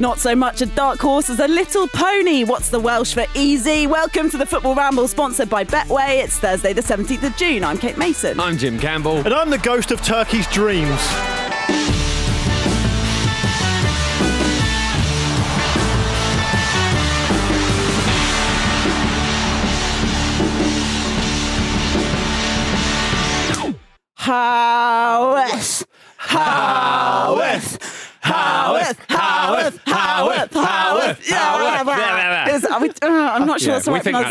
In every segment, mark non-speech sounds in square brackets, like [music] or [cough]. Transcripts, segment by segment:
Not so much a dark horse as a little pony. What's the Welsh for easy? Welcome to the Football Ramble, sponsored by Betway. It's Thursday, the 17th of June. I'm Kate Mason. I'm Jim Campbell. And I'm the ghost of Turkey's dreams. Howeth! Howeth! Howeth! Howeth! Howeth! Howeth! Yeah, Is- are we- uh, I'm not sure Yeah, that's the we right think that's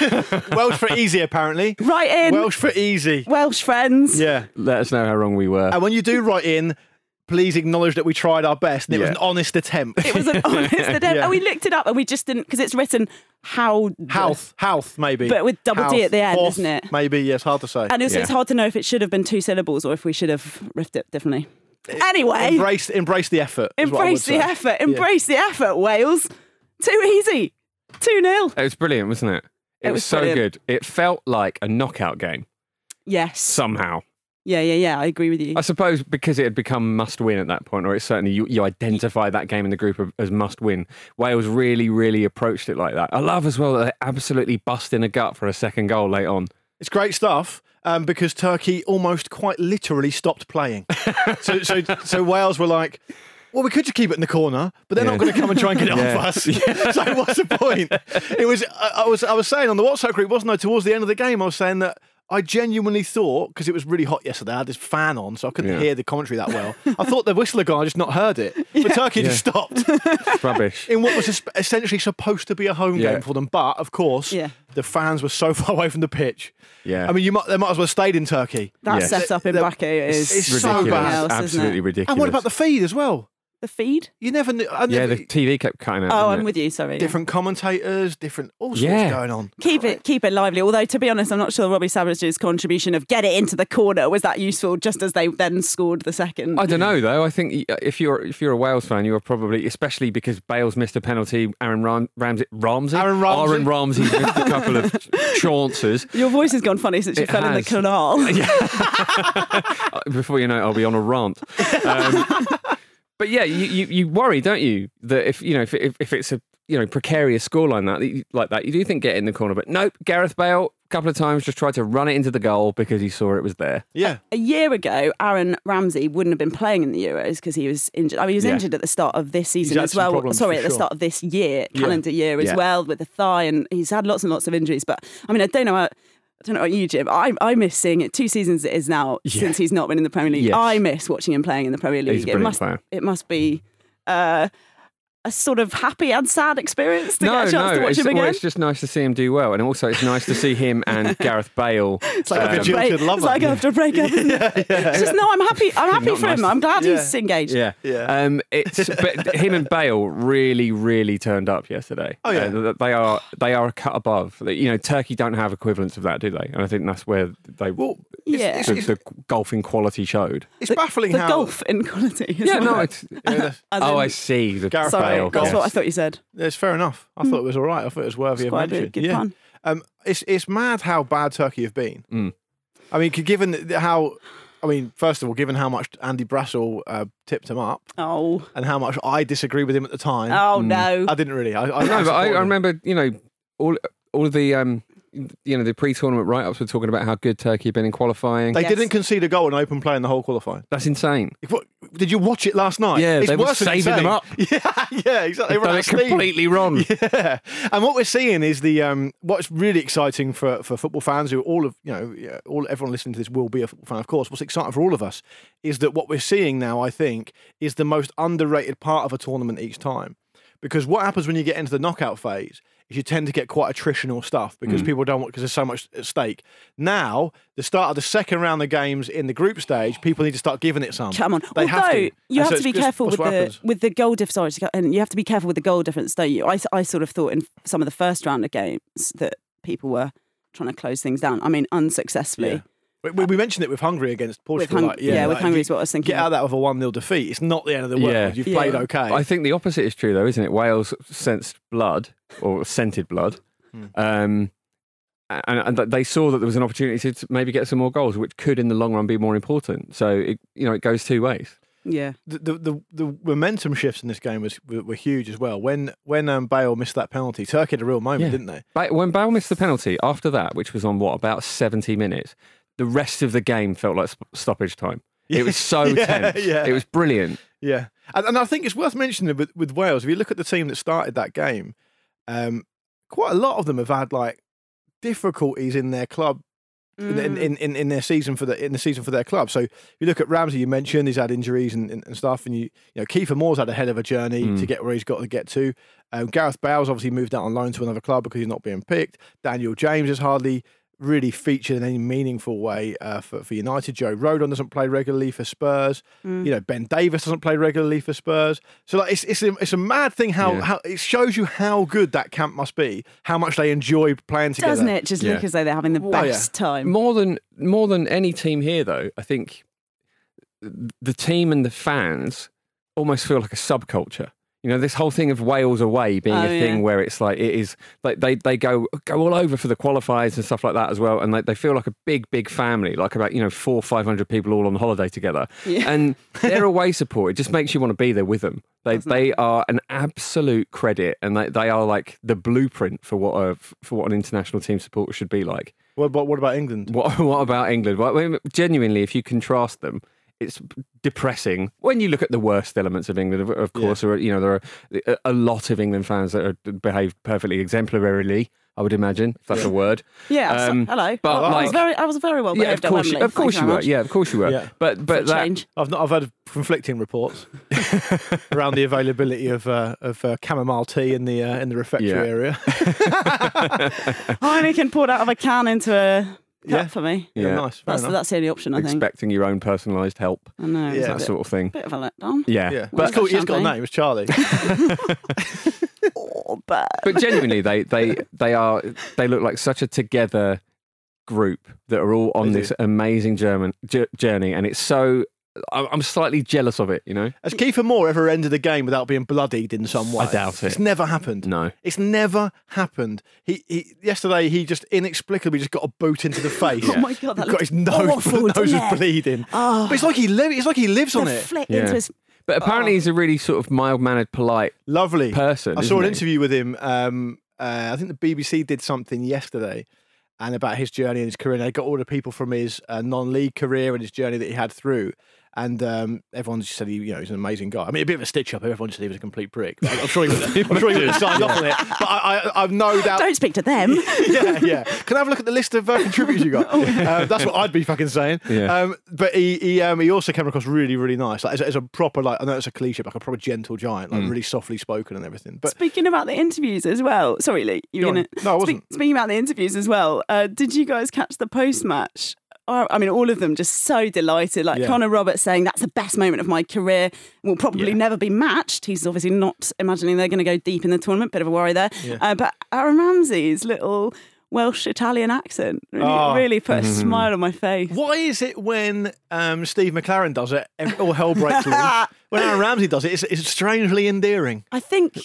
pronunciation. right. [laughs] Welsh for easy, apparently. Right in, Welsh for easy. Welsh friends. Yeah. Let us know how wrong we were. And when you do write in, please acknowledge that we tried our best and it was an honest attempt. It was an [laughs] honest attempt. Yeah. And we looked it up and we just didn't, because it's written how. Health, health, maybe. But with double D at the end, Hoth, isn't it? Maybe, yes, hard to say. And also, Yeah. it's hard to know if it should have been two syllables or if we should have riffed it differently. Anyway, embrace, embrace the effort. is what I would embrace the say. effort. Embrace the effort, Wales. Too easy. 2 0. It was brilliant, wasn't it? It, It was, was so brilliant. good. It felt like a knockout game Yes. somehow. Yeah, yeah, yeah. I agree with you. I suppose because it had become must win at that point, or it's certainly you, you identify that game in the group of, as must win. Wales really, really approached it like that. I love as well that they absolutely bust in a gut for a second goal late on. It's great stuff um, because Turkey almost quite literally stopped playing. so, so, so Wales were like, well, we could just keep it in the corner, but they're Yeah. not going to come and try and get it Yeah. off us. [laughs] [laughs] so what's the point? It was. I, I was. I was saying on the WhatsApp group, wasn't I? Towards the end of the game, I was saying that. I genuinely thought, because it was really hot yesterday, I had this fan on, so I couldn't Yeah. hear the commentary that well. I thought the whistler guy had just not heard it. But [laughs] Turkey just stopped rubbish. in what was es- essentially supposed to be a home Yeah. game for them. But, of course, Yeah. the fans were so [laughs] far away from the pitch. Yeah. I mean, you might, they might as well have stayed in Turkey. that Yes. setup in The- Baku is it's so something bad. else, isn't Absolutely it? ridiculous. And what about the feed as well? The feed? You never knew. I Yeah, never, the TV kept cutting out. Oh, I'm it? with you. Sorry. yeah. different commentators, different all sorts Yeah. going on. Keep it, keep it lively. Although, to be honest, I'm not sure Robbie Savage's contribution of get it into the corner was that useful. Just as they then scored the second. I don't know though. I think if you're if you're a Wales fan, you are probably, especially because Bales missed a penalty. Aaron Ram- Ramsey, Ramsey, Aaron Ramsey. Aaron Ramsey missed a couple of [laughs] chances. Your voice has gone funny since you It fell in the has. canal. [laughs] [laughs] Before you know it, I'll be on a rant. Um, but yeah, you, you, you worry, don't you, that if you know if, if, if it's a you know precarious scoreline that like that, you do think get in the corner. But nope, Gareth Bale a couple of times just tried to run it into the goal because he saw it was there. Yeah. A year ago, Aaron Ramsey wouldn't have been playing in the Euros because he was injured. I mean, he was Yeah. injured at the start of this season as well. problems, Sorry, for at the start of this year, calendar year as Yeah. well, with the thigh, and he's had lots and lots of injuries. But I mean, I don't know. How, I don't know about you, Jim. I, I miss seeing it. Two seasons it is now since he's not been in the Premier League. Yes. I miss watching him playing in the Premier League. He's a it must player. it must be uh, a sort of happy and sad experience to no, get a chance no, to watch it's, him well, it's just nice to see him do well, and also it's nice to see him and [laughs] Gareth Bale. It's like Um, after a jilted break. It's like after a breakup. Isn't it? [laughs] It's just no. I'm happy. I'm happy Not for him. nice. I'm glad Yeah. he's engaged. Yeah, Yeah. Um, it's but [laughs] him and Bale really, really turned up yesterday. Oh, yeah. Uh, they are they are a cut above. You know, Turkey don't have equivalents of that, do they? And I think that's where they Well, Yeah. the, the golfing quality showed. it's baffling the how golf inequality. is Yeah, no, [laughs] it's. Yeah, [laughs] oh, in- I see. The Gareth Sorry, Bale. that's yes. what I thought you said. it's fair enough. I thought it was all right. I thought it was worthy It's of quite a mention. good- good yeah. pun. Um, it's it's mad how bad Turkey have been. Mm. I mean, given how, I mean, first of all, given how much Andy Brassell uh, tipped him up Oh, and how much I disagree with him at the time, oh no. I didn't really. I, I, No, but I, I remember, you know, all all of the um, you know, the pre-tournament write-ups were talking about how good Turkey had been in qualifying. They Yes. didn't concede a goal in open play in the whole qualifying. That's insane. If- what- Did you watch it last night? Yeah, it's they were than saving them up. [laughs] Yeah, yeah, exactly. They run Done out of steam. completely wrong. [laughs] Yeah, and what we're seeing is the um, what's really exciting for, for football fans who all of you know yeah, all everyone listening to this will be a football fan, of course. What's exciting for all of us is that what we're seeing now, I think, is the most underrated part of a tournament each time. Because what happens when you get into the knockout phase is you tend to get quite attritional stuff because Mm. people don't want because there's so much at stake. Now, the start of the second round of games in the group stage, people need to start giving it some. Come on. They Although have to. you And have so to be careful with the happens. with the goal difference, sorry, and you have to be careful with the goal difference, don't you? I, I sort of thought in some of the first round of games that people were trying to close things down. I mean, unsuccessfully. Yeah. We, we- we mentioned it with Hungary against Portugal. Hung- like, yeah, with like, Hungary is what I was thinking Get out of that with a 1 0 defeat. It's not the end of the world. Yeah. You've Yeah. played okay. I think the opposite is true, though, isn't it? Wales sensed blood or scented blood, Hmm. um, and, and they saw that there was an opportunity to maybe get some more goals, which could, in the long run, be more important. So it, you know, it goes two ways. Yeah. the, the the the momentum shifts in this game was were, were huge as well. When when um, Bale missed that penalty, Turkey had a real moment, Yeah. didn't they? Ba- When Bale missed the penalty after that, which was on what about seventy minutes, the rest of the game felt like stoppage time. It was so [laughs] Yeah, tense. yeah. It was brilliant. Yeah, and, and I think it's worth mentioning with, with Wales. If you look at the team that started that game, um, quite a lot of them have had like difficulties in their club in, in, in, in, in their season for the in the season for their club. So if you look at Ramsey, you mentioned he's had injuries and, and, and stuff, and you you know Kiefer Moore's had a hell of a journey Mm. to get where he's got to get to. Um, Gareth Bale's obviously moved out on loan to another club because he's not being picked. Daniel James has hardly really featured in any meaningful way uh, for, for United. Joe Rodon doesn't play regularly for Spurs. Mm. You know Ben Davies doesn't play regularly for Spurs. So like it's it's a, it's a mad thing how, Yeah. how it shows you how good that camp must be, how much they enjoy playing together. Doesn't it just look as though they're having the Well, yeah. best time? More than more than any team here, though, I think the team and the fans almost feel like a subculture. You know, this whole thing of Wales away being Oh, a thing yeah. where it's like it is like they, they go go all over for the qualifiers and stuff like that as well, and they, they feel like a big big family, like about you know four five hundred people all on holiday together, Yeah. and [laughs] their away support it just makes you want to be there with them. They Doesn't they are an absolute credit, and they, they are like the blueprint for what a for what an international team supporter should be like. What about what about England? What, [laughs] what about England? Well, I mean, genuinely, if you contrast them, it's depressing. When you look at the worst elements of England, of, of course, there are, you know there are a- a lot of England fans that are, behave perfectly exemplarily. I would imagine, if that's a word. Yeah. so- Um, hello. but Well, I was very, I was very well yeah, of behaved at course, you, Wembley. of course you were. Yeah, of course you were. Yeah. But but that, change. I've not. I've had conflicting reports [laughs] around the availability of uh, of uh, chamomile tea in the uh, in the refectory Yeah. area. [laughs] Heineken poured out of a can into a cup Yeah. for me. yeah, Yeah. nice. Fair That's enough. that's the only option I think. expecting your own personalised help, I know. Yeah. It's that bit, sort of thing. bit of a letdown. Yeah, yeah, but it's cool. He's got a champagne. name. It's Charlie. [laughs] Oh, but [laughs] but genuinely, they they they are they look like such a together group that are all on They this amazing German j- journey, and it's so. I'm I'm slightly jealous of it, you know. Has Kiefer Moore ever ended a game without being bloodied in some way? I doubt it. It's never happened. No, It's never happened. He, he yesterday he just inexplicably just got a boot into the [laughs] face. oh my god, that got his nose, [laughs] awful, nose didn't was bleeding. Oh, But it's like he lives. It's like he lives on it. flick Yeah. into his. but apparently Oh. he's a really sort of mild mannered, polite Lovely. person. I saw an he? interview with him. Um, uh, I think the BBC did something yesterday, and about his journey and his career. And they got all the people from his uh, non-league career and his journey that he had through. And um, everyone just said he, you know, he's an amazing guy. I mean, a bit of a stitch up. Everyone just said he was a complete prick. I'm I'm sure he would. I'm sure he would have signed off on it. But I, I, I've no [laughs] doubt. Don't speak to them. [laughs] yeah, yeah. Can I have a look at the list of uh, contributors you got? [laughs] uh, that's what I'd be fucking saying. Yeah. Um, but he he, um, he also came across really really nice. Like as, a- as a proper like I know it's a cliche, but like a proper gentle giant, like really softly spoken and everything. But Speaking about the interviews as well. Sorry, Lee. You Go were gonna. No, I wasn't. Speak- speaking about the interviews as well. Uh, did you guys catch the post match? Oh, I mean, all of them just so delighted. Like Yeah. Connor Roberts saying, "That's the best moment of my career. Will probably Yeah. never be matched." He's obviously not imagining they're going to go deep in the tournament. Bit of a worry there. Yeah. Uh, but Aaron Ramsey's little Welsh Italian accent really, Oh. really put a smile on my face. why is it when um, Steve McClaren does it, ev- all hell breaks loose? [laughs] when Aaron Ramsey does it, it's, it's strangely endearing. I think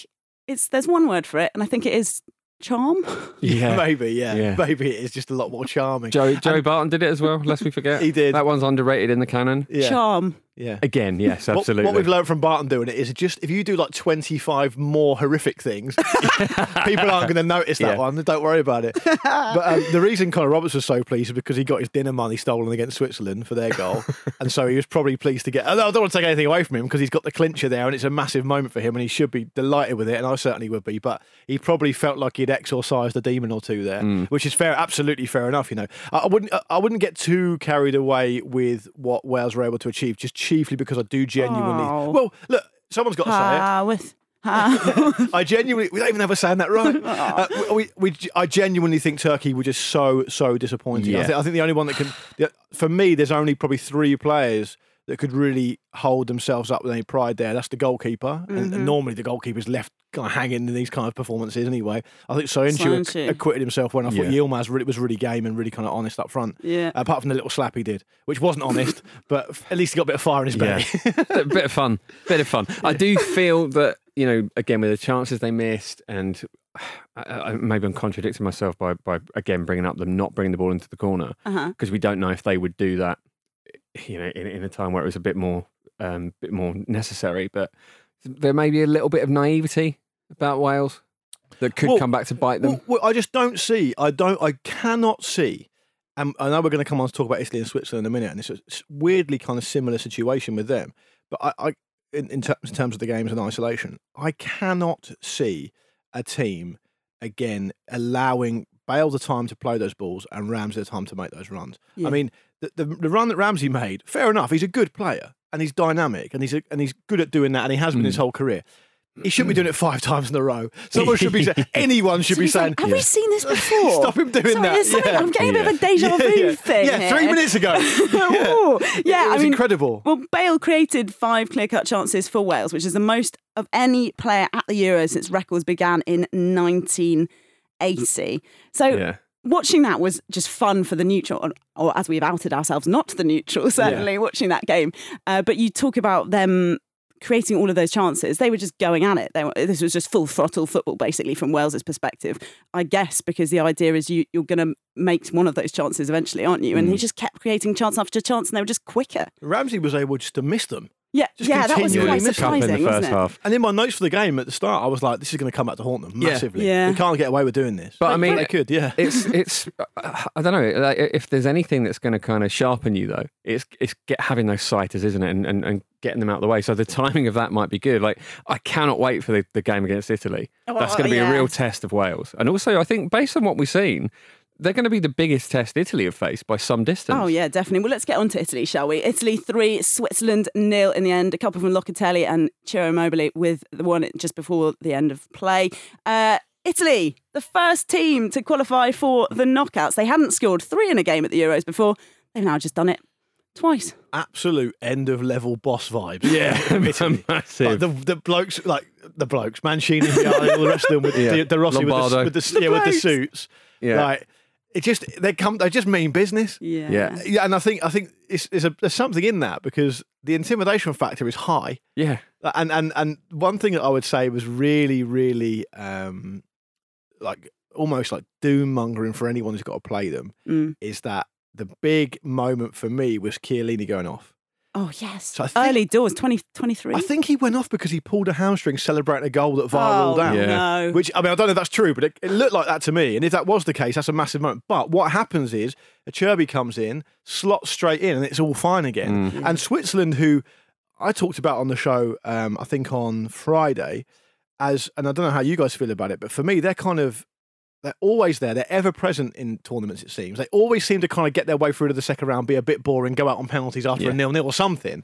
it's there's one word for it, and I think it is charm. Yeah. [laughs] maybe, yeah. Yeah. maybe it is just a lot more charming. Joe Joey Barton did it as well. Lest we forget, [laughs] He did. That one's underrated in the canon. yeah, Charm. Yeah. Again, yes, absolutely. What, we've learned from Barton doing it is just if you do like 25 more horrific things, [laughs] people aren't going to notice that Yeah. one. Don't worry about it. but um, the reason Connor Roberts was so pleased is because he got his dinner money stolen against Switzerland for their goal. [laughs] and so he was probably pleased to get. I don't want to take anything away from him because he's got the clincher there and it's a massive moment for him and he should be delighted with it. And I certainly would be. But he probably felt like he'd exorcised a demon or two there, which is fair, absolutely fair enough. You know, I, I wouldn't, I wouldn't get too carried away with what Wales were able to achieve, just chiefly because I do genuinely. Oh. Well, look, someone's got to say it. Ah, with ah. [laughs] I genuinely, we don't even have a saying that right. [laughs] Uh, we, we, I genuinely think Turkey were just so, so disappointing. I, think, I think the only one that can, for me, there's only probably three players that could really hold themselves up with any pride there. That's the goalkeeper. And, Mm-hmm. and normally the goalkeeper's left kind of hanging in these kind of performances anyway. I think Soyuncu Soyuncu. acquitted himself when I thought Yeah. Yilmaz really, was really game and really kind of honest up front. Yeah. Apart from the little slap he did, which wasn't honest, [laughs] but at least he got a bit of fire in his belly. a [laughs] bit of fun, bit of fun. [laughs] I do feel that you know, again with the chances they missed, and I, I, maybe I'm contradicting myself by by again bringing up them not bringing the ball into the corner Uh-huh. because we don't know if they would do that. You know, in, in a time where it was a bit more um, bit more necessary. But there may be a little bit of naivety about Wales that could Well, come back to bite them. Well, well, I just don't see. I don't. I cannot see. And I know we're going to come on to talk about Italy and Switzerland in a minute, and it's a weirdly kind of similar situation with them. But I, I in, in, ter- in terms of the games in isolation, I cannot see a team again allowing Bale the time to play those balls and Rams the time to make those runs. Yeah. I mean, the, the the run that Ramsey made, fair enough. He's a good player and he's dynamic and he's a, and he's good at doing that, and he has been his hmm. whole career. He shouldn't be doing it five [laughs] times in a row. Someone should be saying, [laughs] anyone should So be saying, like, Have we seen this [laughs] before? Stop him doing Sorry, that. something- Yeah. I'm getting a bit of a deja yeah, vu yeah. thing. Yeah, three here. minutes ago. yeah. Yeah, it was I mean, incredible. Well, Bale created five clear cut chances for Wales, which is the most of any player at the Euros since records began in 1980. So Yeah. Watching that was just fun for the neutral, or- or as we've outed ourselves, not the neutral, certainly, watching that game. Uh, but you talk about them creating all of those chances. They were just going at it. They were, this was just full throttle football, basically, from Wales's perspective. I guess because the idea is you, you're going to make one of those chances eventually, aren't you? And Mm. he just kept creating chance after chance, and they were just quicker. Ramsey was able just to miss them. Yeah, Just yeah, that was continually quite miss Couple in surprising, the wasn't first it? half. And in my notes for the game at the start, I was like, this is going to come back to haunt them Yeah. massively. Yeah. We can't get away with doing this. But I mean, they could, yeah. [laughs] it's it's uh, [sighs] I don't know like, if there's anything that's going to kind of sharpen you though it's it's get having those sighters isn't it and, and and getting them out of the way so the timing of that might be good like I cannot wait for the, the game against Italy Oh, that's going to be yeah. a real test of Wales and also I think based on what we've seen they're going to be the biggest test Italy have faced by some distance Oh yeah, definitely. Well, let's get on to Italy, shall we? Italy three, Switzerland nil in the end. A couple from Locatelli and Ciro Immobile with the one just before the end of play. Uh, Italy, the first team to qualify for the knockouts. They hadn't scored three in a game at the Euros before. They've now just done it twice. Absolute end of level boss vibes. Yeah. [laughs] Italy. [laughs] massive Like the, the blokes, like the blokes, Mancini, Vialli, all the rest of them with [laughs] Yeah. the, the Rossi with the, with the, yeah, with the suits. yeah Like it just they come they just mean business. Yeah. Yeah. Yeah, and I think I think it's, it's a, there's something in that because the intimidation factor is high. yeah And and and one thing that I would say was really really um like almost like doom mongering for anyone who's got to play them Mm. is that the big moment for me was Chiellini going off. Oh yes. So think- Early doors, 2023. I think he went off because he pulled a hamstring celebrating a goal that VAR oh, ruled out. Yeah. no. Which I mean, I don't know if that's true, but it, it looked like that to me. And if that was the case, that's a massive moment. But what happens is Acerbi comes in, slots straight in, and it's all fine again. Mm. And Switzerland, who I talked about on the show, um, I think on Friday, as and I don't know how you guys feel about it, but for me, they're kind of they're always there. They're ever present in tournaments. It seems they always seem to kind of get their way through to the second round, be a bit boring, go out on penalties after Yeah. a nil nil or something.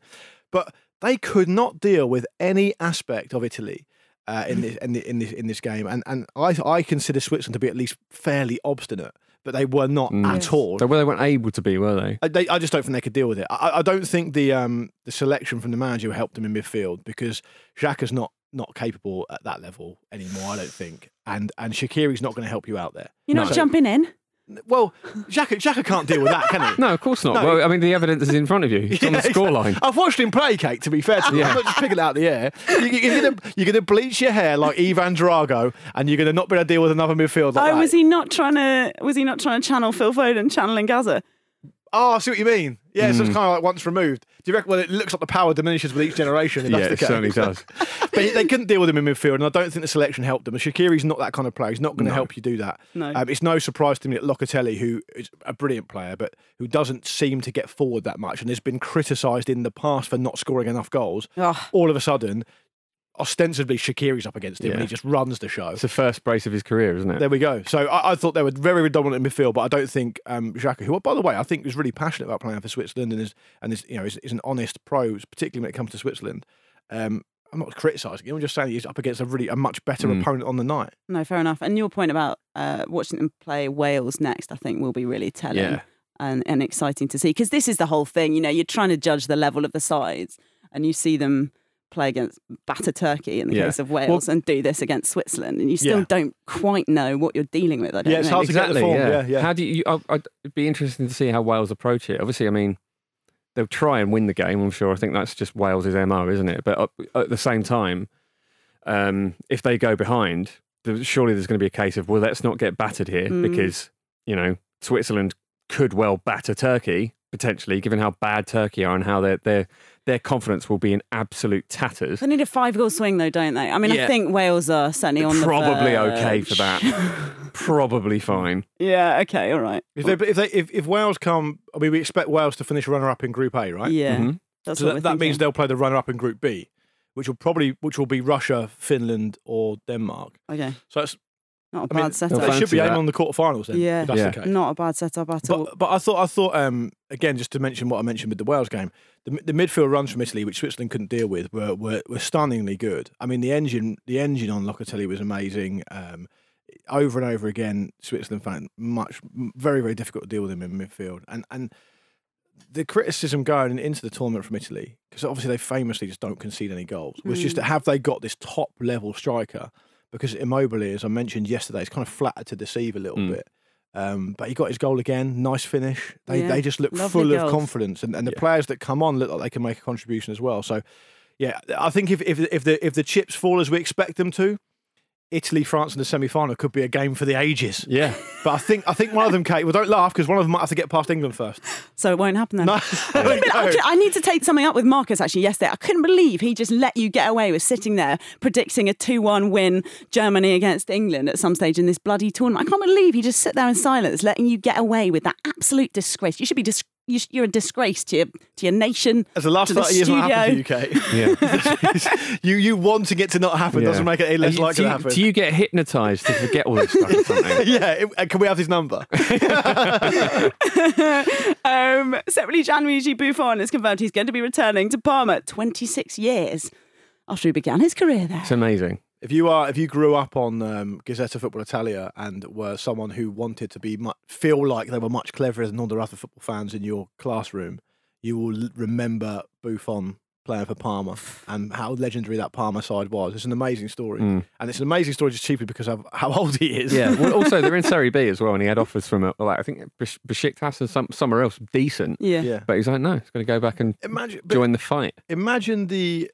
But they could not deal with any aspect of Italy. Uh, in this in, the, in this in this game, and and I I consider Switzerland to be at least fairly obstinate, but they were not Mm. at all. so well, they weren't able to be were they I, they, I just don't think they could deal with it. I, I don't think the um, the selection from the manager helped them in midfield because Xhaka's not not capable at that level anymore. I don't think, and and Shaqiri's not going to help you out there. You're not No. jumping in. Well, Xhaka, Xhaka can't deal with that, can he? [laughs] no of course not No. well I mean the evidence is in front of you it's on the [laughs] Yeah, scoreline I've watched him play, Kate. To be fair to you, Yeah. I'm not just picking it out of the air. You, you're gonna you're gonna bleach your hair like Ivan Drago, and you're gonna not be able to deal with another midfield oh, like Oh, that. was he not trying to? Was he not trying to channel Phil Foden channeling Gazza? Oh, I see what you mean. Yeah, so it's Mm. kind of like once removed. Do you reckon? Well, it looks like the power diminishes with each generation. If yeah that's the it case. certainly does [laughs] but they couldn't deal with him in midfield, and I don't think the selection helped them. And Shaqiri's not that kind of player. He's not going to No. help you do that. No. Um, it's no surprise to me that Locatelli, who is a brilliant player, but who doesn't seem to get forward that much and has been criticised in the past for not scoring enough goals, Oh, all of a sudden, ostensibly Shaqiri's up against him and he just runs the show. it's the first brace of his career isn't it There we go. So I, I thought they were very, very dominant in midfield, but I don't think um, Xhaka, who, by the way, I think is really passionate about playing for Switzerland and is and is you know is, is an honest pro, particularly when it comes to Switzerland. Um, I'm not criticising him. I'm just saying he's up against a really a much better Mm. opponent on the night. no, fair enough. And your point about uh, watching them play Wales next, I think, will be really telling Yeah. and, and exciting to see. Because this is the whole thing. You know, you're trying to judge the level of the sides, and you see them play against batter Turkey in the Yeah. case of Wales, and do this against Switzerland, and you still Yeah. don't quite know what you're dealing with. I don't Yeah, it's think. hard to get the exactly. form, Yeah. yeah, yeah. How do you? I- I'd it'd be interesting to see how Wales approach it. Obviously, I mean, they'll try and win the game. I'm sure. I think that's just Wales's mo, isn't it? But at- at the same time, um, if they go behind, surely there's going to be a case of well, let's not get battered here Mm. because you know Switzerland could well batter Turkey potentially, given how bad Turkey are and how their their their confidence will be in absolute tatters. They need a five goal swing, though, don't they? I mean, I think Wales are certainly on the Probably okay for that. [laughs] [laughs] Probably fine. Yeah. Okay. All right. If, they, if, they, if, if Wales come, I mean, we expect Wales to finish runner up in Group A, right? Yeah. Mhm. That's So what that, that means they'll play the runner up in Group B, which will probably which will be Russia, Finland, or Denmark. Okay. So that's, Not a I bad mean, setup. they should be aiming that. on the quarterfinals then. Yeah. if that's Yeah. the. Not a bad setup at all. But, but I thought I thought um, again just to mention what I mentioned with the Wales game, the, the midfield runs from Italy, which Switzerland couldn't deal with, were, were were stunningly good. I mean the engine the engine on Locatelli was amazing. Um, over and over again, Switzerland found much very very difficult to deal with him in midfield, and and the criticism going into the tournament from Italy because obviously they famously just don't concede any goals was just that have they got this top level striker because Immobile, as I mentioned yesterday, is kind of flattered to deceive a little Mm. bit. Um, but he got his goal again. Nice finish. They Yeah. they just look Lovely full of confidence, and, and the Yeah. players that come on look like they can make a contribution as well. So, yeah, I think if if if the if the chips fall as we expect them to, Italy France in the semi final could be a game for the ages. Yeah. But I think I think one of them, Kate. Well, don't laugh because one of them might have to get past England first. so it won't happen then. No, [laughs] I, there mean, we I, I need to take something up with Marcus actually yesterday. I couldn't believe he just let you get away with sitting there predicting a 2 1 win Germany against England at some stage in this bloody tournament. I can't believe he just sit there in silence, letting you get away with that absolute disgrace. You should be dis- you sh- you're a disgrace to your, to your nation. As the last to the thirty years not happened studio. to you, Kate. Yeah. you you wanting it to not happen Yeah. doesn't make it any less likely to happen. do you get hypnotized to forget all this stuff or something? [laughs] yeah, it- uh, can we have his number? [laughs] [laughs] Um, separately, Gianluigi Buffon has confirmed he's going to be returning to Parma 26 years after he began his career there. It's amazing. If you are, if you grew up on um, Gazzetta Football Italia and were someone who wanted to be mu- feel like they were much cleverer than all the other football fans in your classroom, you will l- remember Buffon playing for Parma and how legendary that Parma side was. It's an amazing story, Mm. and it's an amazing story just chiefly because of how [laughs] old he is. Yeah. Well, also, [laughs] they're in Serie B as well, and he had offers from, uh, like, I think, Besh- Besiktas and some, somewhere else decent. Yeah. yeah. But he's like, no, he's going to go back and Imagine, but join the fight. imagine the.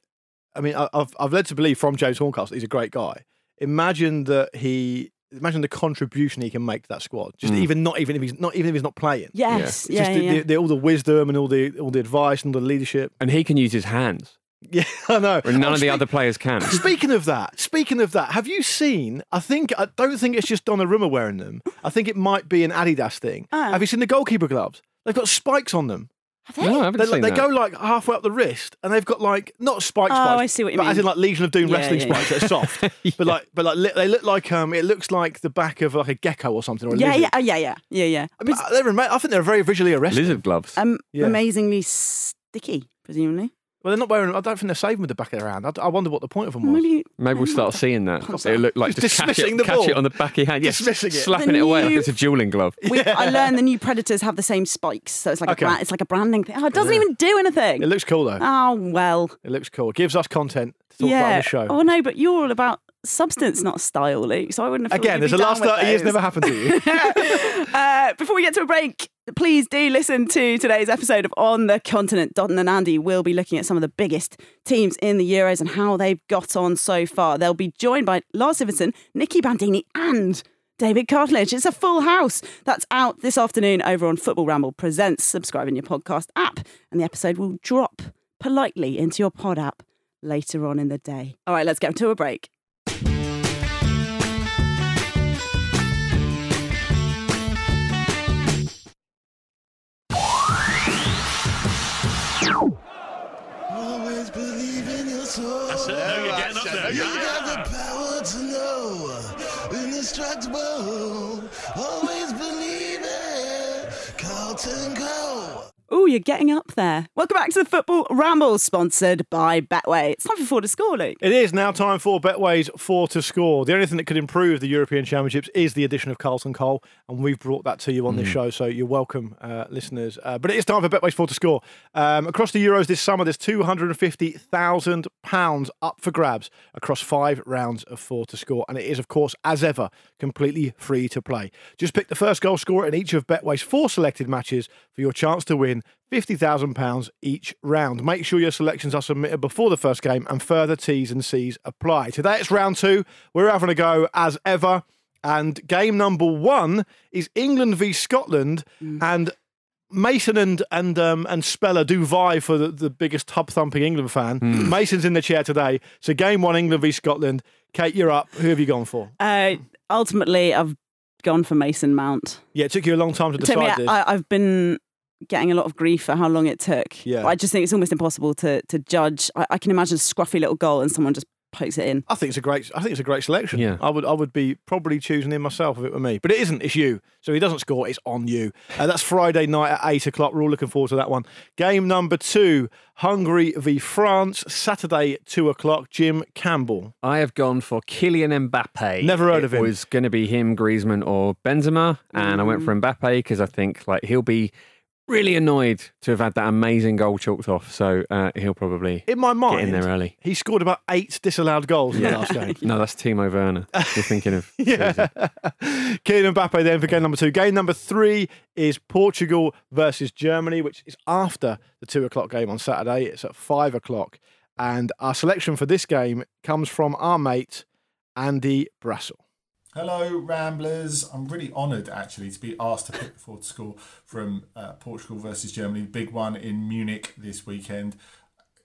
I mean, I- I've I've led to believe from James Horncastle he's a great guy. Imagine that he. Imagine the contribution he can make to that squad. Just Mm. even not even if he's not even if he's not playing. Yes. Yeah. just Yeah. the, yeah. the, the, all the wisdom and all the all the advice and all the leadership. And he can use his hands, [laughs] Yeah, I know. where none Oh, of the speak- other players can. [coughs] Speaking of that, speaking of that, have you seen? I think I don't think it's just Donnarumma wearing them. I think it might be an Adidas thing. Ah. Have you seen the goalkeeper gloves? They've got spikes on them. Have they? No, I haven't They, seen they that. go like halfway up the wrist, and they've got like not spike Oh, spikes. I see what you mean. but as mean. in like Legion of Doom Yeah, wrestling yeah, yeah. spikes that are soft. [laughs] But like, but like li- they look like um, it looks like the back of like a gecko or something. Or a yeah, lizard. yeah, oh, yeah, yeah, yeah, yeah. I mean, they're ama- I think they're very visually arresting. Lizard gloves. um, Yeah. amazingly sticky, presumably. Well, they're not wearing. I don't think they're saving with the back of their hand. I, I wonder what the point of them was. Maybe Maybe we'll start seeing that. It look like Just just, catch, it, the catch ball. it on the back of your hand. Yes, Dismissing it. slapping The it away like new- it's a dueling glove. we, I learned the new Predators have the same spikes, so it's like Okay. a brand, it's like a branding thing. Oh, it doesn't even do anything. It looks cool though. oh well, It looks cool. It gives us content to talk about yeah. on the show. Oh no, but you're all about substance, not style, Luke. So I wouldn't have. Again, there's the last with 30 years never happened to you. [laughs] Uh, before we get to a break, please do listen to today's episode of On the Continent. Dotun and Andy will be looking at some of the biggest teams in the Euros and how they've got on so far. They'll be joined by Lars Sivertsen, Nicky Bandini, and David Cartledge. It's a full house. That's out this afternoon over on Football Ramble Presents. Subscribe in your podcast app, and the episode will drop politely into your pod app later on in the day. All right, let's get to a break. Your soul. No, you're getting up there. You got the power to know. Indestructible. Always believe it. Carlton Go. Oh, you're getting up there. Welcome back to the Football Ramble, sponsored by Betway. It's time for four to score, Luke. It is now time for Betway's four to score. The only thing that could improve the European Championships is the addition of Carlton Cole, and we've brought that to you on this show. So you're welcome, uh, listeners. Uh, but it is time for Betway's four to score. Um, across the Euros this summer, there's two hundred and fifty thousand pounds up for grabs across five rounds of four to score, and it is, of course, as ever, completely free to play. Just pick the first goal scorer in each of Betway's four selected matches for your chance to win £50,000 each round. Make sure your selections are submitted before the first game and further T's and C's apply. Today it's round two. We're having a go as ever. And game number one is England v Scotland. And Mason and and um, and Speller do vie for the, the biggest tub thumping England fan. Hmm. Mason's in the chair today. So game one, England v Scotland. Kate, you're up. Who have you gone for? Uh, ultimately, I've gone for Mason Mount. Yeah, it took you a long time to It took me- decide this. I, I've been getting a lot of grief for how long it took. Yeah. I just think it's almost impossible to to judge. I, I can imagine a scruffy little goal and someone just pokes it in. I think it's a great. I think it's a great selection. Yeah. I would. I would be probably choosing him myself if it were me. But it isn't. It's you. So he doesn't score. It's on you. Uh, that's Friday night at eight o'clock. We're all looking forward to that one. Game number two: Hungary v France. Saturday two o'clock. Jim Campbell. I have gone for Kylian Mbappe. Never heard it of him. It was going to be him, Griezmann, or Benzema, and I went Mm. for Mbappe because I think like he'll be really annoyed to have had that amazing goal chalked off. So uh, he'll probably In my mind, get in there early. he scored about eight disallowed goals in the last game. [laughs] No, that's Timo Werner. You're thinking of. [laughs] Yeah. [laughs] Kylian Mbappe then for game number two. Game number three is Portugal versus Germany, which is after the two o'clock game on Saturday. It's at five o'clock. And our selection for this game comes from our mate, Andy Brassell. Hello, Ramblers. I'm really honoured actually to be asked to pick the fourth score from uh, Portugal versus Germany, big one in Munich this weekend.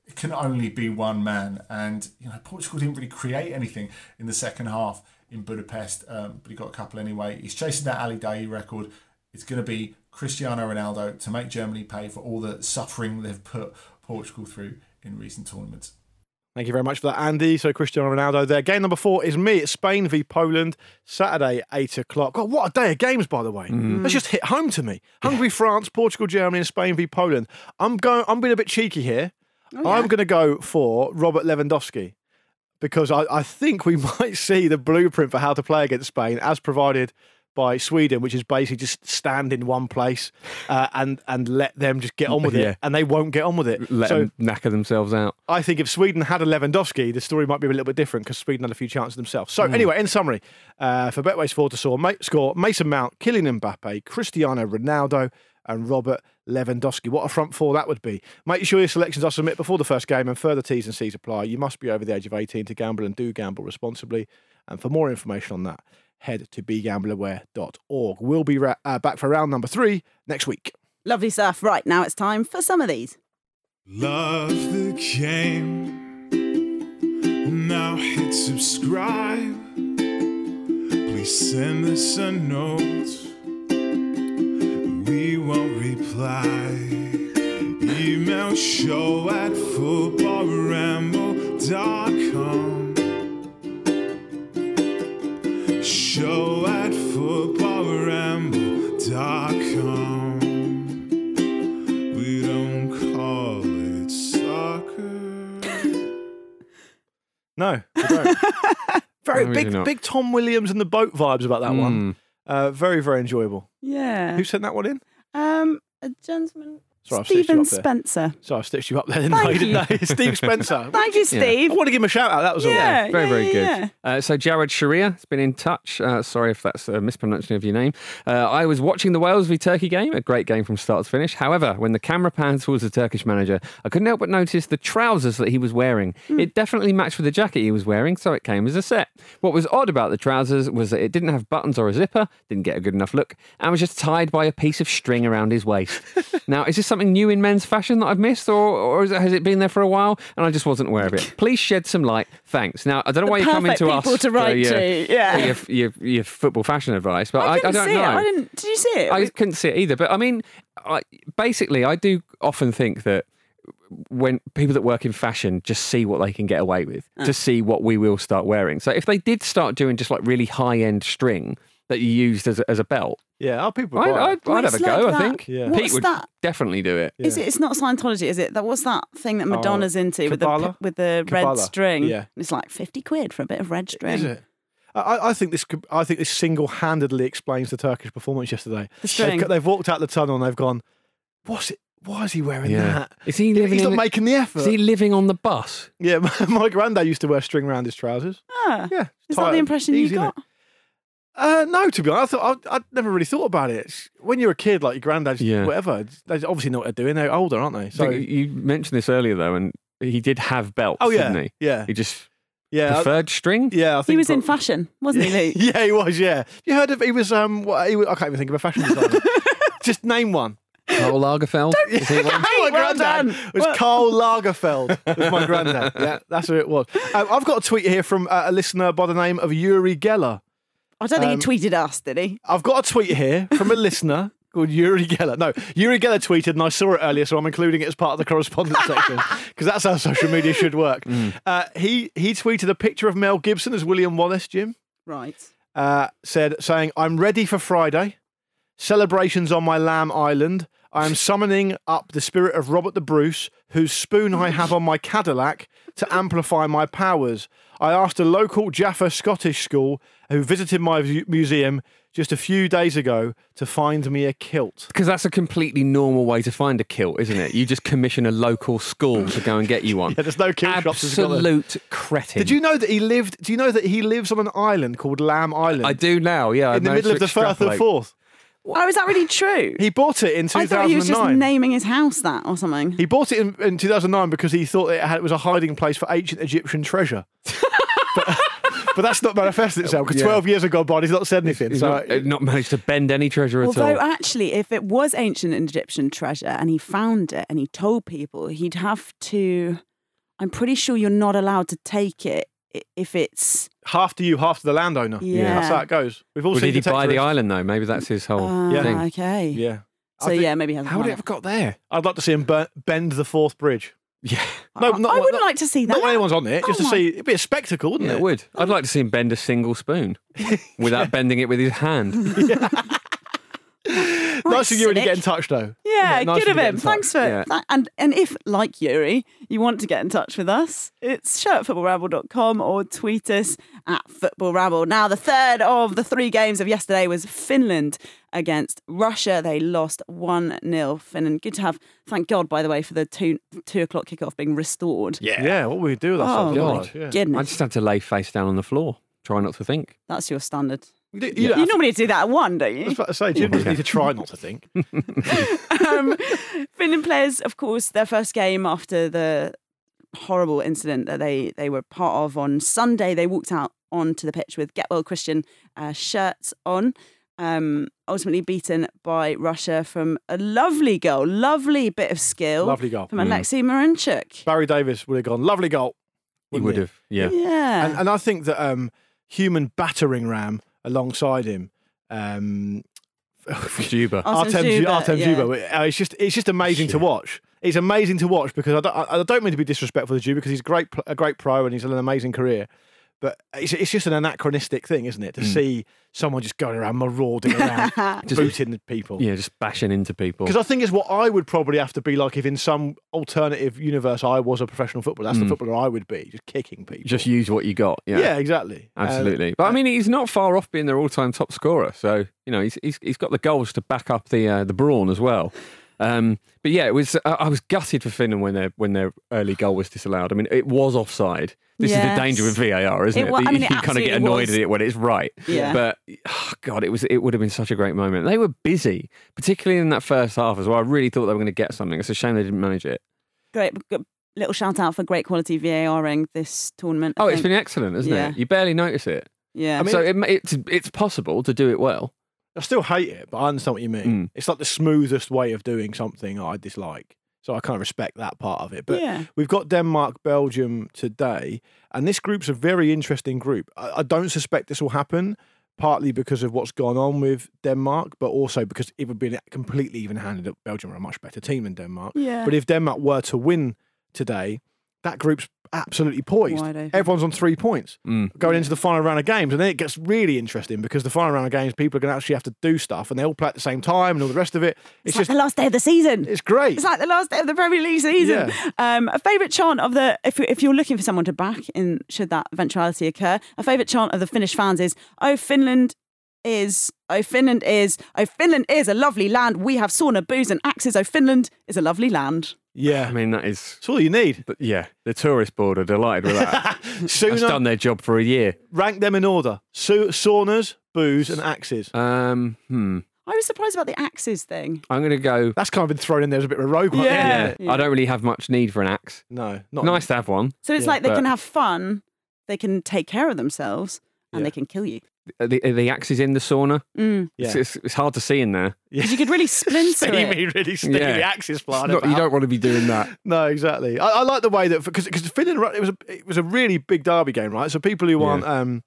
It can only be one man, and you know Portugal didn't really create anything in the second half in Budapest, um, but he got a couple anyway. He's chasing that Ali Daei record. It's going to be Cristiano Ronaldo to make Germany pay for all the suffering they've put Portugal through in recent tournaments. Thank you very much for that, Andy. So Cristiano Ronaldo there. Game number four is me. It's Spain v Poland, Saturday, eight o'clock. God, what a day of games, by the way. Mm. That's just hit home to me. Hungary, France, Portugal, Germany, and Spain v Poland. I'm going. I'm being a bit cheeky here. Oh, I'm going to go for Robert Lewandowski because I, I think we [laughs] might see the blueprint for how to play against Spain as provided by Sweden, which is basically just stand in one place uh, and and let them just get on with [laughs] Yeah. it, and they won't get on with it. Let so them knacker themselves out. I think if Sweden had a Lewandowski, the story might be a little bit different because Sweden had a few chances themselves. So, anyway, in summary, uh, for Betway's four to score, Ma- score Mason Mount, Kylian Mbappe, Cristiano Ronaldo, and Robert Lewandowski. What a front four that would be. Make sure your selections are submitted before the first game and further T's and C's apply. You must be over the age of 18 to gamble and do gamble responsibly. And for more information on that, head to begambleaware.org. We'll be ra- uh, back for round number three next week. Lovely stuff. Right now it's time for some of these. Love the game. Now hit subscribe. Please send us a note. We won't reply. Email show at footballramble.com. very No, big, not. big Tom Williams and the boat vibes about that one. Mm. Uh, very, very enjoyable. Yeah. Who sent that one in? Um, a gentleman. Sorry, I've Stephen. Spencer. So I stitched you up there, didn't Thank I? you. Didn't I? Steve Spencer. [laughs] Thank you, Steve. I want to give him a shout out. That was all. Yeah. Very, very yeah, good. yeah. Uh, so, Jared Sharia has been in touch. Uh, sorry if that's a mispronunciation of your name. Uh, I was watching the Wales v Turkey game, a great game from start to finish. However, when the camera pans towards the Turkish manager, I couldn't help but notice the trousers that he was wearing. It definitely matched with the jacket he was wearing, so it came as a set. What was odd about the trousers was that it didn't have buttons or a zipper, didn't get a good enough look, and was just tied by a piece of string around his waist. [laughs] now, is this something new in men's fashion that I've missed, or, or is it, has it been there for a while and I just wasn't aware of it? [laughs] Please shed some light. Thanks. Now, I don't know why you're coming to people us to write for your, to, yeah. your, your, your football fashion advice, but I, I, I, don't see know. it. I didn't. Did you see it? I couldn't see it either. But I mean, I, basically, I do often think that when people that work in fashion just see what they can get away with, to ah. see what we will start wearing. So if they did start doing just like really high end string that you used as a, as a belt, Yeah, our people. I'd, buy it. I'd, I'd have a it's go. like I that- think Yeah. Pete would that? definitely do it. Is it? It's not Scientology, is it? That what's that thing that Madonna's into with the Kabbalah? with the Kabbalah, red string? yeah. It's like fifty quid for a bit of red string. Is it? I, I think this. could- I think this single-handedly explains the Turkish performance yesterday. The string. They've, they've walked out the tunnel and they've gone. What's it? Why is he wearing Yeah. that? Is he living? He's in not the- making the effort. is he living on the bus? Yeah, [laughs] my, my granddad used to wear string around his trousers. Ah, Yeah, is tight that the impression you innit? got? Uh, no, to be honest, I thought I, I'd never really thought about it. When you're a kid, like your granddad's, Yeah. whatever, they obviously know what they're doing. They're older, aren't they? So, So you mentioned this earlier though, and he did have belts, oh yeah, didn't he? yeah, He just yeah, I- preferred string. yeah. I think He was in pro- fashion, wasn't he, Luke? [laughs] Yeah, he was. Yeah, you heard of? He was. Um, what, he was, I can't even think of a fashion designer. [laughs] Just name one. Karl Lagerfeld. Is he one? [laughs] my well granddad done. was Well- Karl Lagerfeld. Was my granddad. Yeah, that's who it was. Um, I've got a tweet here from uh, a listener by the name of Uri Geller. I don't think Um, he tweeted us, did he? I've got a tweet here from a listener [laughs] called Uri Geller. No, Uri Geller tweeted, and I saw it earlier, so I'm including it as part of the correspondence [laughs] section because that's how social media should work. Uh, he he tweeted a picture of Mel Gibson as William Wallace, Jim. Right. uh, said, saying, I'm ready for Friday. Celebrations on my Lamb Island. I am summoning up the spirit of Robert the Bruce, whose spoon I have on my Cadillac, to amplify my powers. I asked a local Jaffa Scottish school who visited my museum just a few days ago to find me a kilt. Because that's a completely normal way to find a kilt, isn't it? You just commission a local school to go and get you one. [laughs] Yeah, there's no kilt shops. Absolute cretin. Did you know that he lived? Do you know that he lives on an island called Lamb Island I do now. Yeah, I in the middle of the Firth of. Forth? Oh, is that really true? He bought it in 2009. I thought he was just naming his house that or something. He bought it in, in 2009 because he thought it, had, it was a hiding place for ancient Egyptian treasure. [laughs] but, but that's not manifested itself because Yeah. 12 years ago, gone by and he's not said anything. He's so not, uh, not managed to bend any treasure at all. Although, all. actually, if it was ancient Egyptian treasure and he found it and he told people, he'd have to. I'm pretty sure you're not allowed to take it i- if it's. half to you, half to the landowner. Yeah. That's how it goes. We've all Well, seen did he buy the Detectorists. island though? Maybe that's his whole Ah, Yeah. thing. Okay. Yeah. I So, think- yeah, maybe he hasn't How would found it have got there? I'd like to see him burn, bend the Forth Bridge. [laughs] Yeah, No, I- not, I wouldn't not, like to see that. not when anyone's on it, just Oh to my- see. It'd be a spectacle, wouldn't yeah, it? it would. I'd like to see him bend a single spoon [laughs] without bending it with his hand. [laughs] Nice of you when you cynic. get in touch, though. Yeah, nice good of of you to get him. Thanks for Yeah. that. And and if, like Uri, you want to get in touch with us, it's show at footballramble.com or tweet us at footballrabble. Now, the third of the three games of yesterday was Finland against Russia. They lost 1 0. Finland. Good to have, thank God, by the way, for the two, two o'clock kickoff being restored. Yeah. Yeah, what would we do with Oh, ourselves? my God, yeah. I just had to lay face down on the floor, try not to think. That's your standard. You, do- you You don't to- normally do that at one, don't you? I was about to say, Jim doesn't need to try not to think. [laughs] um, Finland players, of course, their first game after the horrible incident that they, they were part of on Sunday, they walked out onto the pitch with Get Well Christian uh, shirts on. Um, ultimately beaten by Russia from a lovely goal, lovely bit of skill Lovely goal. from Aleksei Miranchuk. Barry Davies would have gone, lovely goal. He wouldn't would have. Yeah. Yeah. And, and I think that um, human battering ram alongside him, um, Dzyuba. Artem Artem, Dzyuba, Artem yeah. Dzyuba, uh, it's just it's just amazing to watch. It's amazing to watch because I don't, I I don't mean to be disrespectful to Dzyuba because he's a great pl- a great pro and he's had an amazing career. But it's, it's just an anachronistic thing, isn't it? To see someone just going around marauding around, [laughs] Just- booting people. Yeah, just bashing into people. Because I think it's what I would probably have to be like if in some alternative universe I was a professional footballer. That's the footballer I would be, just kicking people. Just use what you got. Yeah. yeah, exactly. Um, Absolutely. but I mean, he's not far off being their all-time top scorer. So you know, he's he's, he's got the goals to back up the uh, the brawn as well. Um, but yeah, it was. I I was gutted for Finland when their when their early goal was disallowed. I mean, it was offside. This is the danger with VAR, isn't It it? wa- That I mean, you kind of get annoyed was. at it when it's right. Yeah. But oh God, it was. It would have been such a great moment. They were busy, particularly in that first half as well. I really thought they were going to get something. It's a shame they didn't manage it. Great. Little shout out for great quality VARing this tournament. I Oh, it's been excellent, isn't Yeah. it? You barely notice it. Yeah. I mean- so it, it's it's possible to do it well. I still hate it, but I understand what you mean. Mm. It's like the smoothest way of doing something I dislike. So I kind of respect that part of it. But Yeah. we've got Denmark, Belgium today, and this group's a very interesting group. I, I don't suspect this will happen, partly because of what's gone on with Denmark, but also because it would be a completely even handed. Belgium are a much better team than Denmark. Yeah. But if Denmark were to win today, that group's absolutely poised. Everyone's on three points Mm. going into the final round of games, and then it gets really interesting because the final round of games, people are going to actually have to do stuff, and they all play at the same time, and all the rest of it. It's, It's like just, the last day of the season. it's great. It's like the last day of the Premier League season. Um, a favourite chant of the if if you're looking for someone to back in should that eventuality occur, a favourite chant of the Finnish fans is "Oh Finland is oh Finland is oh Finland is a lovely land. We have sauna, booze, and axes. Oh Finland is a lovely land." yeah, I mean, that is. it's all you need. But yeah, the tourist board are delighted with that. [laughs] That's Sooner, done their job for a year. rank them in order: Sa- saunas, booze, and axes. Um, hmm. I was surprised about the axes thing. I'm going to go. That's kind of been thrown in there as a bit of a rogue one. Yeah. Yeah, I don't really have much need for an axe. No, not Nice to have one. So it's Yeah, like they but- can have fun, they can take care of themselves, and Yeah. they can kill you. Are the, are the axes in the sauna. Mm. Yeah. It's, it's, it's hard to see in there. Because you could really [laughs] splinter Steamy, it. really sticky. Yeah. The axis flying Not- you don't want to be doing that. [laughs] No, exactly. I, I like the way that because because Finland it was a it was a really big derby game, right? So people who aren't um,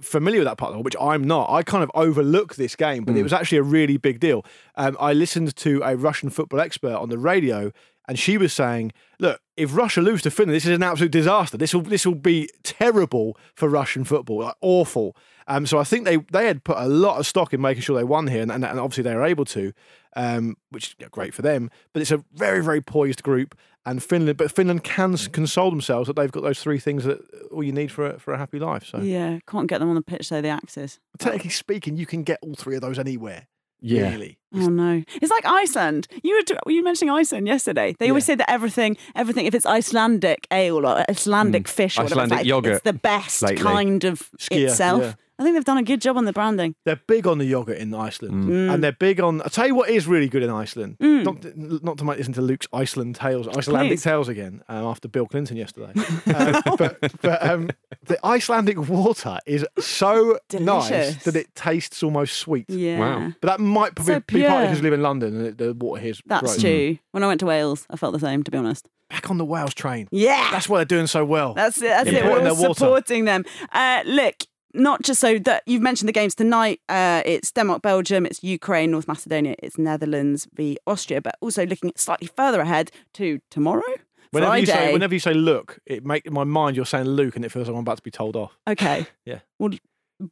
familiar with that part of the world, which I'm not, I kind of overlook this game, but it Mm. was actually a really big deal. Um, I listened to a Russian football expert on the radio, and she was saying, "Look, if Russia lose to Finland, this is an absolute disaster. This will this will be terrible for Russian football, like awful." Um, so I think they they had put a lot of stock in making sure they won here, and, and, and obviously they were able to, um, which is great for them. But it's a very very poised group, and Finland, but Finland can console themselves that they've got those three things that all you need for a, for a happy life. So Yeah, can't get them on the pitch though. The axes. technically speaking, you can get all three of those anywhere. Yeah. Really. Oh no! It's like Iceland. You were were you mentioning Iceland yesterday? They always say that everything, everything, if it's Icelandic ale or Icelandic mm. fish or whatever. Icelandic it's, like, yogurt it's the best lately. kind of itself. yeah. I think they've done a good job on the branding. They're big on the yogurt in Iceland, Mm. and they're big on. I tell you what is really good in Iceland. Mm. Not not to make this into Luke's Iceland tales, Icelandic Please. tales again um, after Bill Clinton yesterday. [laughs] um, but but um, the Icelandic water is so nice that it tastes almost sweet. Yeah, Wow. But that might So be, be partly because you live in London and it, the water here is that's gross. true. When I went to Wales, I felt the same. To be honest. Back on the Wales train. Yeah, That's why they're doing so well. That's it. That's it. We're all supporting them. Uh, look, not just so that you've mentioned the games tonight. Uh, it's Denmark, Belgium, it's Ukraine, North Macedonia, it's Netherlands v Austria. But also looking slightly further ahead to tomorrow, Whenever Friday. you say whenever you say look, it make in my mind you're saying Luke, and it feels like I'm about to be told off. okay. [laughs] Yeah. Well,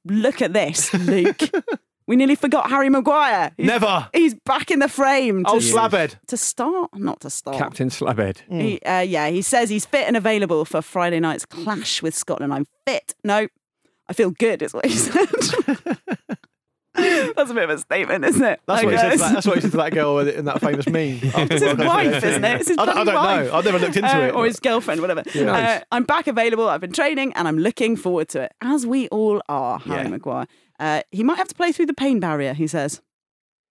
look at this, Luke. [laughs] we nearly forgot Harry Maguire. He's, Never. He's back in the frame. To, Oh, slabhead. to start, not to start. Captain Slabhead. He, uh, yeah, he says he's fit and available for Friday night's clash with Scotland. I'm fit. No, I feel good, is what he said. [laughs] That's a bit of a statement, isn't it? That's what, he said to that, that's what he said to that girl in that famous meme. [laughs] It's his wife, isn't it? It's his I, don't, I don't wife. know. I've never looked into Uh, it. or his girlfriend, whatever. Uh, I'm back available. I've been training and I'm looking forward to it, as we all are, Harry Yeah. Maguire. Uh, he might have to play through the pain barrier, he says,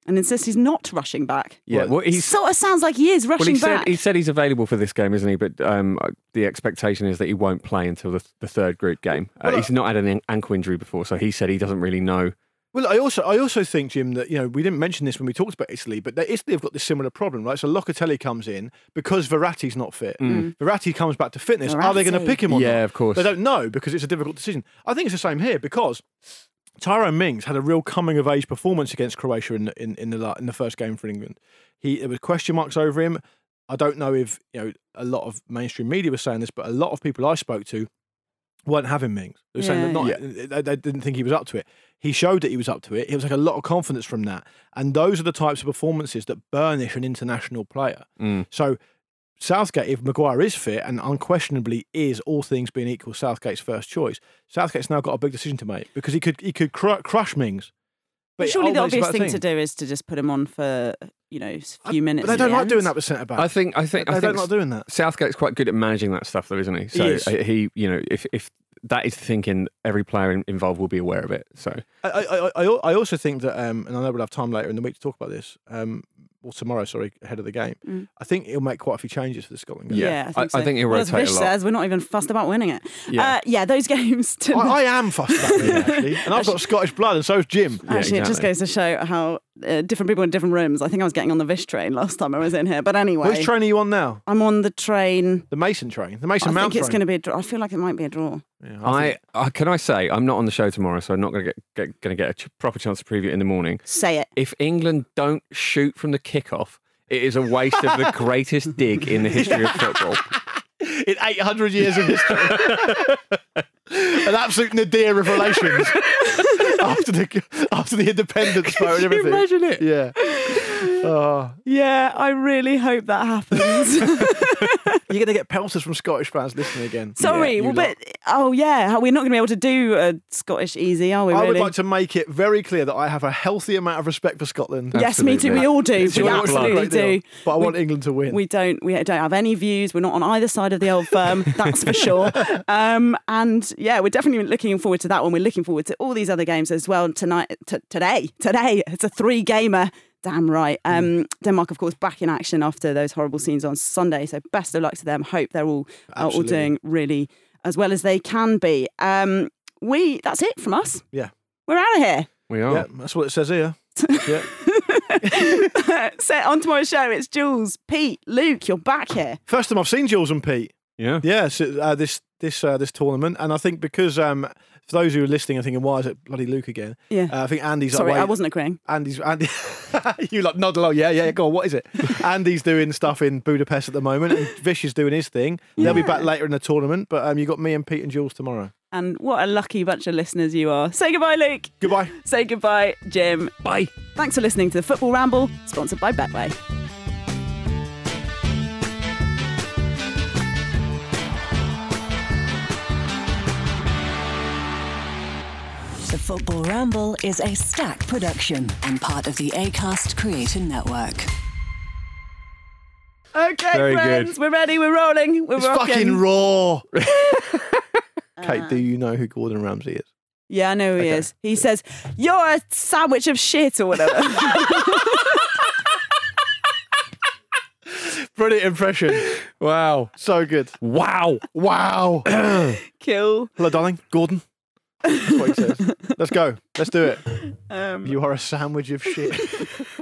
and insists he's not rushing back. Yeah. Well, He sort of sounds like he is well, rushing he said back. he said he's available for this game, isn't he? But um, the expectation is that he won't play until the, the third group game. Uh, Well, he's not had an ankle injury before, so he said he doesn't really know. Well, I also I also think, Jim, that you know we didn't mention this when we talked about Italy, but that Italy have got this similar problem, right? So Locatelli comes in because Verratti's not fit. Verratti comes back to fitness. Are they going to pick him or Yeah, not? of course. They don't know because it's a difficult decision. I think it's the same here because Tyrone Mings had a real coming of age performance against Croatia in the, in, in the in the first game for England. He there were question marks over him. I don't know if you know a lot of mainstream media was saying this, but a lot of people I spoke to weren't having Mings. They were saying that not, they, they didn't think he was up to it. He showed that he was up to it. It was like a lot of confidence from that, and those are the types of performances that burnish an international player. Mm. So Southgate, if Maguire is fit and unquestionably is all things being equal, Southgate's first choice. Southgate's now got a big decision to make because he could he could cru- crush Mings. But surely the obvious about thing to do is to just put him on for, you know, a few minutes. But they don't the like end. doing that with centre back. I think I think they I don't think like doing that. Southgate's quite good at managing that stuff, though, isn't he? So is. uh, he, you know, if if that is the thinking, every player involved will be aware of it. So I, I, I, I also think that, um, and I know we'll have time later in the week to talk about this, um, or tomorrow, sorry, ahead of the game. Mm. I think he'll make quite a few changes for the Scotland game. Yeah, I think, I- so. I think he'll well, as rotate a Vish lot. says, we're not even fussed about winning it. Yeah. uh, yeah those [laughs] games. To, I, I am fussed about it, [laughs] actually. And I've got Scottish blood, and so is Jim. Yeah, Actually, it just goes to show how uh, different people in different rooms. I think I was getting on the Vish train last time I was in here. But anyway, Which train are you on now? I'm on the train. The Mason train? The Mason I Mount think it's going to be a draw. I feel like it might be a draw. Yeah, I, think- I can I say I'm not on the show tomorrow, so I'm not going to get, get going to get a ch- proper chance to preview it in the morning. Say it. If England don't shoot from the kickoff, it is a waste of the [laughs] greatest dig in the history of football. In 800 years of history. [laughs] An absolute nadir of relations [laughs] after the after the independence vote and everything. Imagine it. Yeah. Oh, Yeah, I really hope that happens. [laughs] you're going to get pelters from Scottish fans listening again. Sorry, You well, lot. but oh yeah, we're not going to be able to do a Scottish easy, are we? I would like to make it very clear that I have a healthy amount of respect for Scotland. Yes, me too. We all do. It's We absolutely do. But I We- want England to win. We don't. We don't have any views. We're not on either side of the old firm. That's for sure. [laughs] Um, and yeah, we're definitely looking forward to that one. We're looking forward to all these other games as well tonight. T- today, today, it's a three gamer. Damn right. Um, Denmark, of course, back in action after those horrible scenes on Sunday. So best of luck to them. Hope they're all are all doing really as well as they can be. Um, we that's it from us. Yeah. We're out of here. We are. Yeah, that's what it says here. [laughs] yeah. [laughs] so on tomorrow's show, it's Jules, Pete, Luke. You're back here. First time I've seen Jules and Pete. Yeah. Yeah, so, uh, this this uh, this tournament, and I think because um, for those who are listening and thinking, why is it bloody Luke again? Yeah. Uh, I think Andy's Sorry, away. I wasn't agreeing. Andy's Andy. [laughs] you like nod along. Yeah, yeah. Go on. What is it? [laughs] Andy's doing stuff in Budapest at the moment, and [laughs] Vish is doing his thing. They'll be back later in the tournament, but um, you got me and Pete and Jules tomorrow. And what a lucky bunch of listeners you are. Say goodbye, Luke. Goodbye. Say goodbye, Jim. Bye. Thanks for listening to the Football Ramble, sponsored by Betway. The Football Ramble is a Stak production and part of the ACAST Creator Network. Okay, Very friends, good. we're ready. We're rolling. We're It's rocking. fucking raw. [laughs] Kate, do you know who Gordon Ramsay is? Yeah, I know who he Okay. is. He says, "You're a sandwich of shit" or whatever. [laughs] Brilliant impression. Wow. So good. Wow. Wow. [coughs] Kill. Hello, darling. Gordon. That's what he says. [laughs] Let's go. Let's do it. [laughs] Um, You are a sandwich of shit. [laughs]